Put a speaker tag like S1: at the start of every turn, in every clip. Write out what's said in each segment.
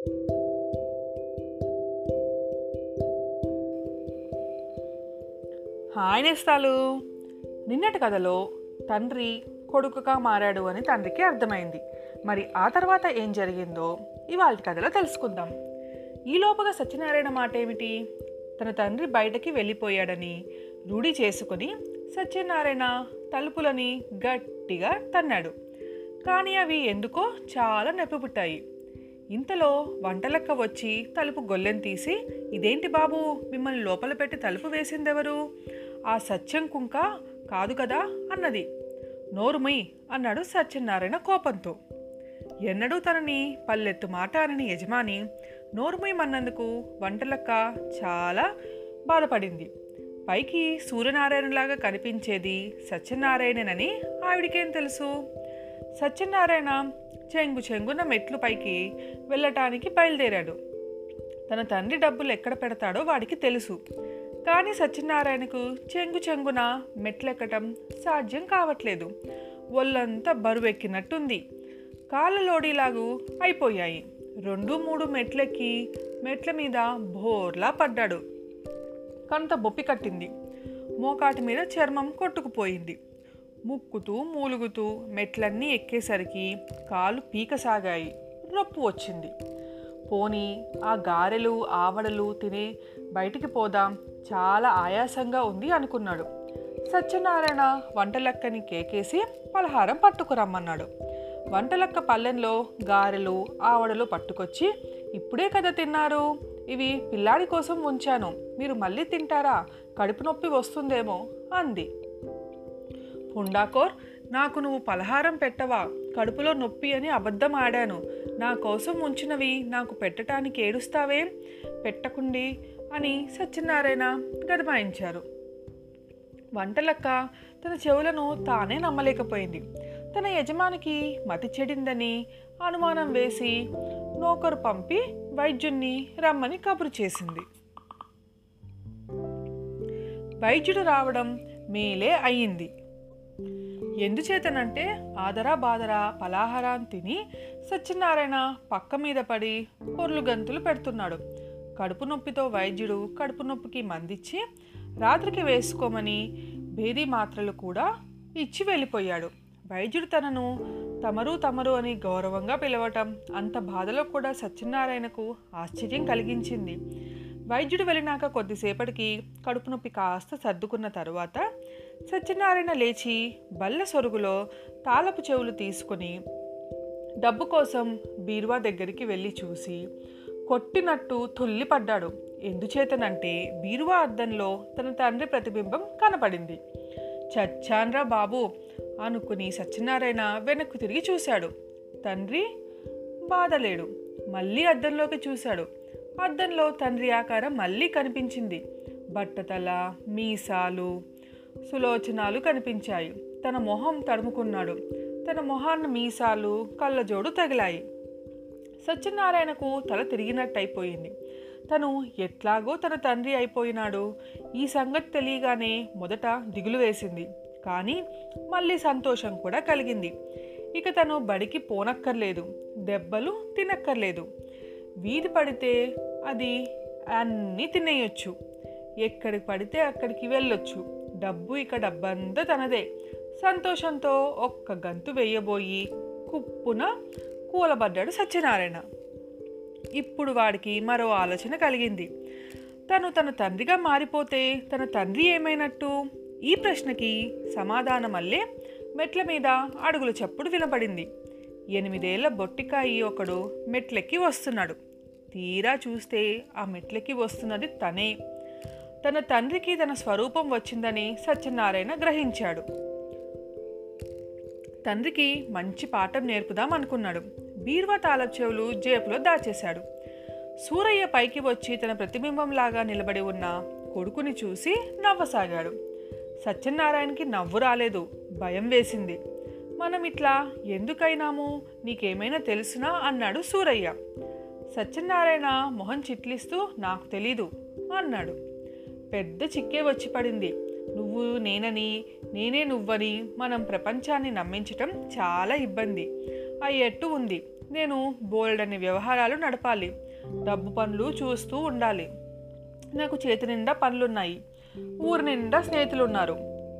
S1: Hi నేస్తాలు. నిన్నటి కథలో తండ్రి కొడుకుగా మారాడు అని తండ్రికి అర్థమైంది. మరి ఆ తర్వాత ఏం జరిగిందో ఇవాళ కథలో తెలుసుకుందాం. ఈ లోపల సత్యనారాయణ మాట ఏమిటి తన తండ్రి బయటకి వెళ్ళిపోయాడని రూఢి చేసుకుని సత్యనారాయణ తలుపులని గట్టిగా తన్నాడు. కానీ అవి ఎందుకో చాలా నొప్పి పుట్టాయి. ఇంతలో వంటలక్క వచ్చి తలుపు గొల్లెం తీసి ఇదేంటి బాబు? మిమ్మల్ని లోపల పెట్టి తలుపు వేసిందెవరు? ఆ సత్యం కుంక కాదు కదా? అన్నది. నోరుమై అన్నాడు సత్యనారాయణ కోపంతో. ఎన్నడూ తనని పల్లెత్తు మాట అనని యజమాని నోరుమయమన్నందుకు వంటలక్క చాలా బాధపడింది. పైకి సూర్యనారాయణలాగా కనిపించేది సత్యనారాయణనని ఆవిడికేం తెలుసు? సత్యనారాయణ చెంగు చెంగున మెట్లు పైకి వెళ్ళటానికి బయలుదేరాడు. తన తండ్రి డబ్బులు ఎక్కడ పెడతాడో వాడికి తెలుసు. కానీ సత్యనారాయణకు చెంగు చెంగున మెట్లెక్కటం సాధ్యం కావట్లేదు. ఒళ్ళంతా బరువెక్కినట్టుంది. కాళ్ళలోడిలాగు అయిపోయాయి. రెండు మూడు మెట్లెక్కి మెట్ల మీద బోర్లా పడ్డాడు. కంత బొప్పి కట్టింది. మోకాటి మీద చర్మం కొట్టుకుపోయింది. ముక్కుతూ మూలుగుతూ మెట్లన్నీ ఎక్కేసరికి కాలు పీకసాగాయి. రొప్పు వచ్చింది. పోనీ ఆ గారెలు ఆవడలు తిని బయటికి పోదాం. చాలా ఆయాసంగా ఉంది అనుకున్నాడు. సత్యనారాయణ వంటలక్కని కేకేసి పలహారం పట్టుకురమ్మన్నాడు. వంటలక్క పల్లెంలో గారెలు ఆవడలు పట్టుకొచ్చి ఇప్పుడే కదా తిన్నారు? ఇవి పిల్లాడి కోసం ఉంచాను. మీరు మళ్ళీ తింటారా? కడుపు నొప్పి వస్తుందేమో అంది. హుండాకోర్ నాకు నువ్వు పలహారం పెట్టవా? కడుపులో నొప్పి అని అబద్ధం ఆడాను. నా కోసం ఉంచినవి నాకు పెట్టడానికి ఏడుస్తావేం? పెట్టకుండి అని సత్యనారాయణ గదమాయించారు వంటలక్క తన చెవులను తానే నమ్మలేకపోయింది. తన యజమానికి మతి చెడిందని అనుమానం వేసి నోకరు పంపి వైద్యుణ్ణి రమ్మని కబురు చేసింది. వైద్యుడు రావడం మేలే అయ్యింది. ఎందుచేతనంటే ఆదరా బాదరా పలాహారాన్ని తిని సత్యనారాయణ పక్క మీద పడి పొర్లు గంతులు పెడుతున్నాడు. కడుపు నొప్పితో వైద్యుడు కడుపు నొప్పికి మందిచ్చి రాత్రికి వేసుకోమని భేదీ మాత్రలు కూడా ఇచ్చి వెళ్ళిపోయాడు. వైద్యుడు తనను తమరు తమరు అని గౌరవంగా పిలవటం అంత బాధలో కూడా సత్యనారాయణకు ఆశ్చర్యం కలిగించింది. వైద్యుడు వెళ్ళినాక కొద్దిసేపటికి కడుపు నొప్పి కాస్త సర్దుకున్న తరువాత సత్యనారాయణ లేచి బల్ల సొరుగులో తాళపు చెవులు తీసుకుని డబ్బు కోసం బీరువా దగ్గరికి వెళ్ళి చూసి కొట్టినట్టు తుల్లిపడ్డాడు. ఎందుచేతనంటే బీరువా అద్దంలో తన తండ్రి ప్రతిబింబం కనపడింది. చచ్చాన్రా బాబు అనుకుని సత్యనారాయణ వెనక్కు తిరిగి చూశాడు. తండ్రి బాధలేడు మళ్ళీ అద్దంలోకి చూశాడు. అద్దంలో తండ్రి ఆకారం మళ్ళీ కనిపించింది. బట్టతల మీసాలు సులోచనాలు కనిపించాయి. తన మొహం తడుముకున్నాడు. తన మొహాన్ని మీసాలు కళ్ళజోడు తగిలాయి. సత్యనారాయణకు తల తిరిగినట్టయిపోయింది. తను ఎట్లాగో తన తండ్రి అయిపోయినాడు. ఈ సంగతి తెలియగానే మొదట దిగులు వేసింది. కానీ మళ్ళీ సంతోషం కూడా కలిగింది. ఇక తను బడికి పోనక్కర్లేదు. దెబ్బలు తినక్కర్లేదు. వీధి పడితే అది అన్నీ తినేయొచ్చు. ఎక్కడికి పడితే అక్కడికి వెళ్ళొచ్చు. డబ్బు ఇక డబ్బంతా తనదే. సంతోషంతో ఒక్క గంతు వేయబోయి కుప్పున కూలబడ్డాడు సత్యనారాయణ. ఇప్పుడు వాడికి మరో ఆలోచన కలిగింది. తను తన తండ్రిగా మారిపోతే తన తండ్రి ఏమైనట్టు? ఈ ప్రశ్నకి సమాధానం అల్లే మెట్ల మీద అడుగుల చప్పుడు వినపడింది. ఎనిమిదేళ్ళ బొట్టికాయి ఒకడు మెట్లెక్కి వస్తున్నాడు. తీరా చూస్తే ఆ మెట్లెక్కి వస్తున్నది తనే. తన తండ్రికి తన స్వరూపం వచ్చిందని సత్యనారాయణ గ్రహించాడు. తండ్రికి మంచి పాఠం నేర్పుదాం అనుకున్నాడు. బీర్వా తాళపు చెవులు జేబులో దాచేశాడు. సూరయ్య పైకి వచ్చి తన ప్రతిబింబంలాగా నిలబడి ఉన్న కొడుకుని చూసి నవ్వసాగాడు. సత్యనారాయణకి నవ్వు రాలేదు భయం వేసింది. మనం ఇట్లా ఎందుకైనాము? నీకేమైనా తెలుసునా? అన్నాడు సూరయ్య. సత్యనారాయణ మొహం చిట్లిస్తూ నాకు తెలీదు అన్నాడు. పెద్ద చిక్కే వచ్చి పడింది. నువ్వు నేనని నేనే నువ్వని మనం ప్రపంచాన్ని నమ్మించటం చాలా ఇబ్బంది. అయ్యట్టు ఉంది. నేను బోల్డని వ్యవహారాలు నడపాలి. డబ్బు పనులు చూస్తూ ఉండాలి. నాకు చేతి నిండా పనులున్నాయి. ఊరి నిండా స్నేహితులు ఉన్నారు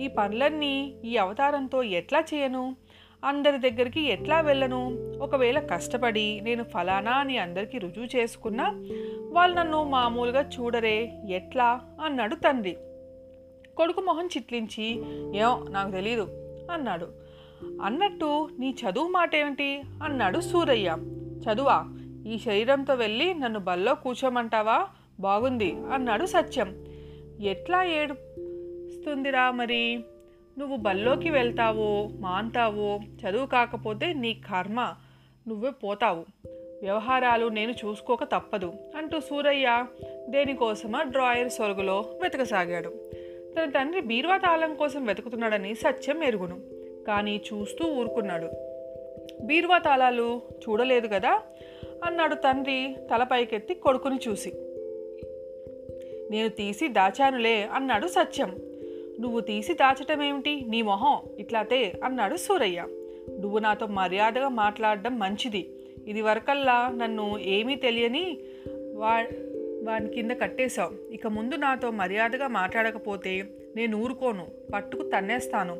S1: ఈ పనులన్నీ ఈ అవతారంతో ఎట్లా చేయను? అందరి దగ్గరికి ఎట్లా వెళ్ళను? ఒకవేళ కష్టపడి నేను ఫలానా అని అందరికీ రుజువు చేసుకున్నా వాళ్ళు నన్ను మామూలుగా చూడరే ఎట్లా? అన్నాడు తండ్రి. కొడుకు మొహం చిట్లించి ఏమో నాకు తెలీదు అన్నాడు. అన్నట్టు నీ చదువు మాట ఏమిటి అన్నాడు సూరయ్య. చదువా? ఈ శరీరంతో వెళ్ళి నన్ను బల్లో కూర్చోమంటావా? బాగుంది అన్నాడు సత్యం. ఎట్లా ఏడుస్తుందిరా మరి? నువ్వు బల్లోకి వెళ్తావో మాంతావో చదువు కాకపోతే నీ కర్మ నువ్వే పోతావు. వ్యవహారాలు నేను చూసుకోక తప్పదు అంటూ సూరయ్య దేనికోసమా డ్రాయర్ సొరుగులో వెతకసాగాడు. తన తండ్రి బీరువా తాళం కోసం వెతుకుతున్నాడని సత్యం ఎరుగును కానీ చూస్తూ ఊరుకున్నాడు. బీరువా తాళాలు చూడలేదు కదా? అన్నాడు తండ్రి తలపైకెత్తి కొడుకుని చూసి. నేను తీసి దాచానులే అన్నాడు సత్యం. నువ్వు తీసి దాచటం ఏమిటి నీ మొహం ఇట్లాతే అన్నాడు సూరయ్య. నువ్వు నాతో మర్యాదగా మాట్లాడడం మంచిది. ఇది వరకల్లా నన్ను ఏమీ తెలియని వా వాని కింద కట్టేశావు. ఇక ముందు నాతో మర్యాదగా మాట్లాడకపోతే నేను ఊరుకోను. పట్టుకు తన్నేస్తాను.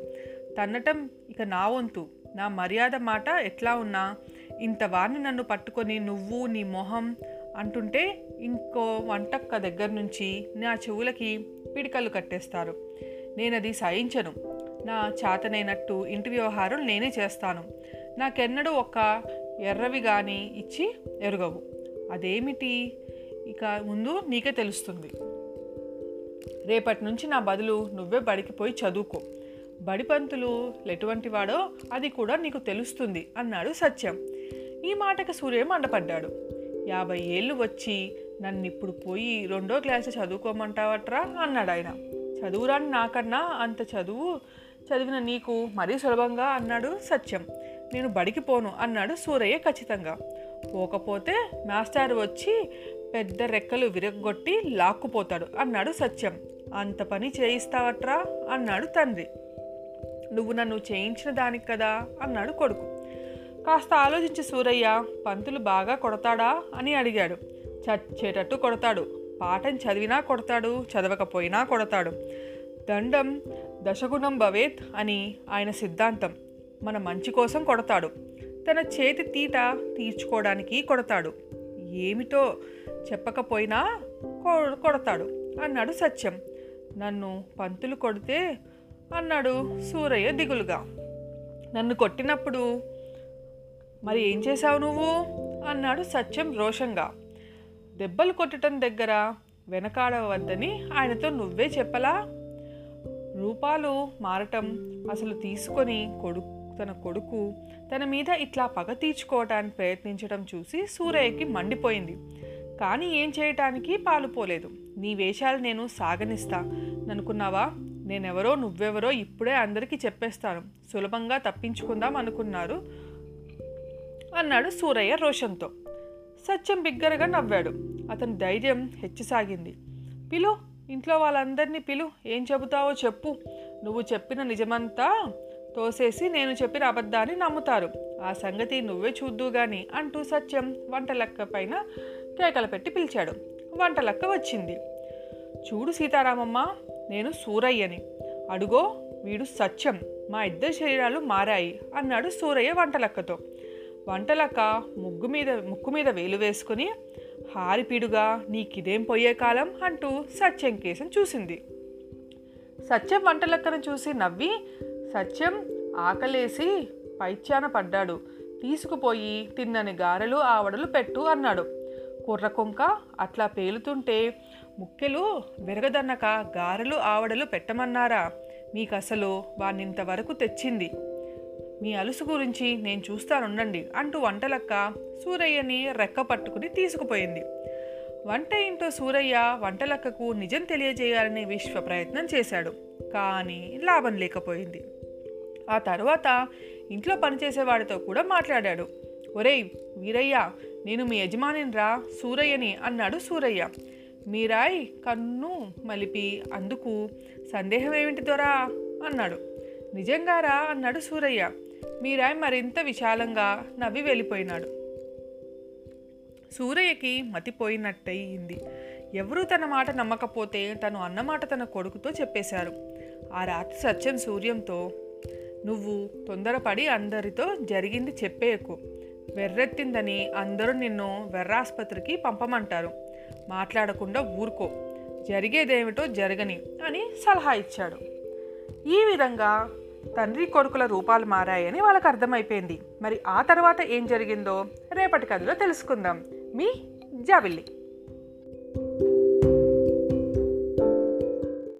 S1: తన్నటం ఇక నా వంతు. నా మర్యాద మాట ఎట్లా ఉన్నా ఇంత వారిని నన్ను పట్టుకొని నువ్వు నీ మొహం అంటుంటే ఇంకో వంటక్క దగ్గర నుంచి నా చెవులకి పిడికలు కట్టేస్తారు. నేనది సాయించను నా చేతనైనట్టు ఇంటి వ్యవహారం నేనే చేస్తాను. నాకెన్నడూ ఒక ఎర్రవి కానీ ఇచ్చి ఎరుగవు. అదేమిటి? ఇక ముందు నీకే తెలుస్తుంది. రేపటి నుంచి నా బదులు నువ్వే బడికి పోయి చదువుకో. బడిపంతులు ఎటువంటి వాడో అది కూడా నీకు తెలుస్తుంది అన్నాడు సత్యం. ఈ మాటకి సూర్య మండపడ్డాడు. యాభై ఏళ్ళు వచ్చి నన్ను ఇప్పుడు పోయి రెండో క్లాసు చదువుకోమంటావట్రా అన్నాడు ఆయన చదువురాని నాకన్నా అంత చదువు చదివిన నీకు మరీ సులభంగా అన్నాడు సత్యం. నేను బడికి పోను అన్నాడు సూరయ్య ఖచ్చితంగా. పోకపోతే మాస్టర్ వచ్చి పెద్ద రెక్కలు విరగొట్టి లాక్కుపోతాడు అన్నాడు సత్యం. అంత పని చేయిస్తావట్రా అన్నాడు తండ్రి. నువ్వు నన్ను చేయించిన దానికి కదా అన్నాడు కొడుకు. కాస్త ఆలోచించి సూరయ్య పంతులు బాగా కొడతాడా అని అడిగాడు. చచ్చేటట్టు కొడతాడు. పాఠం చదివినా కొడతాడు చదవకపోయినా కొడతాడు. దండం దశగుణం భవేత్ అని ఆయన సిద్ధాంతం మన మంచి కోసం కొడతాడు. తన చేతి తీట తీర్చుకోవడానికి కొడతాడు. ఏమిటో చెప్పకపోయినా కొ- కొడతాడు. అన్నాడు సత్యం. నన్ను పంతులు కొడితే అన్నాడు సూరయ్య దిగులుగా. నన్ను కొట్టినప్పుడు మరి ఏం చేశావు నువ్వు? అన్నాడు సత్యం రోషంగా. దెబ్బలు కొట్టడం దగ్గర వెనకాడవద్దని ఆయనతో నువ్వే చెప్పలా? రూపాలు మారటం అసలు తీసుకొని కొడుకు తన కొడుకు తన మీద ఇట్లా పగ తీర్చుకోవటానికి ప్రయత్నించడం చూసి సూరయ్యకి మండిపోయింది. కానీ ఏం చేయటానికి పాలుపోలేదు నీ వేషాలు నేను సాగనిస్తా. అనుకున్నావా నేనెవరో నువ్వెవరో ఇప్పుడే అందరికీ చెప్పేస్తాను. సులభంగా తప్పించుకుందాం అనుకున్నారు అన్నాడు సూరయ్య రోషంతో. సత్యం బిగ్గరగా నవ్వాడు. అతని ధైర్యం హెచ్చిసాగింది. పిలు ఇంట్లో వాళ్ళందరినీ పిలు ఏం చెబుతావో చెప్పు. నువ్వు చెప్పిన నిజమంతా తోసేసి నేను చెప్పిన అబద్ధాన్ని నమ్ముతారు. ఆ సంగతి నువ్వే చూద్దు గాని అంటూ సత్యం వంటలక్క పైన కేకలు పెట్టి పిలిచాడు. వంటలక్క వచ్చింది. చూడు సీతారామమ్మ నేను సూరయ్యని. అడుగో వీడు సత్యం. మా ఇద్దరి శరీరాలు మారాయి అన్నాడు సూరయ్య వంటలక్కతో వంటలక్క ముగ్గు మీద ముక్కు మీద వేలు వేసుకుని హారిపీడుగా నీకిదేం పోయే కాలం అంటూ సత్యం కేసం చూసింది. సత్యం వంటలక్కను చూసి నవ్వి సత్యం ఆకలేసి పైచ్యాన పడ్డాడు. తీసుకుపోయి తిన్నని గారెలు ఆవడలు పెట్టు అన్నాడు. కుర్రకుంక అట్లా పేలుతుంటే ముక్కెలు విరగదన్నక గారెలు ఆవడలు పెట్టమన్నారా? మీకు అసలు వాణ్ణింతవరకు తెచ్చింది. మీ అలుసు గురించి నేను చూస్తానుండండి అంటూ వంటలక్క సూరయ్యని రెక్క పట్టుకుని తీసుకుపోయింది. వంట ఇంటో సూరయ్య వంటలక్కకు నిజం తెలియజేయాలని విశ్వ ప్రయత్నం చేశాడు కానీ లాభం లేకపోయింది. ఆ తర్వాత ఇంట్లో పనిచేసేవాడితో కూడా మాట్లాడాడు. ఒరేయ్ వీరయ్య నేను మీ యజమానినిరా సూరయ్యని అన్నాడు సూరయ్య. మీరాయ్ కన్ను మలిపి అందుకు సందేహం ఏమిటి దొరా? అన్నాడు. నిజంగారా? అన్నాడు సూరయ్య. మీరాయ్ మరింత విశాలంగా నవ్వి వెళ్ళిపోయినాడు. సూరయ్యకి మతిపోయినట్టయింది ఎవరూ తన మాట నమ్మకపోతే తను అన్నమాట తన కొడుకుతో చెప్పేశారు. ఆ రాత్రి సత్యం సూర్యంతో నువ్వు తొందరపడి అందరితో జరిగింది చెప్పేయకు. వెర్రెత్తిందని అందరూ నిన్ను వెర్రాసుపత్రికి పంపమంటారు. మాట్లాడకుండా ఊరుకో. జరిగేదేమిటో జరగని అని సలహా ఇచ్చాడు. ఈ విధంగా తండ్రి కొడుకుల రూపాలు మారాయని వాళ్ళకి అర్థమైపోయింది. మరి ఆ తర్వాత ఏం జరిగిందో రేపటి కథలో తెలుసుకుందాం. మీ జాబిల్లి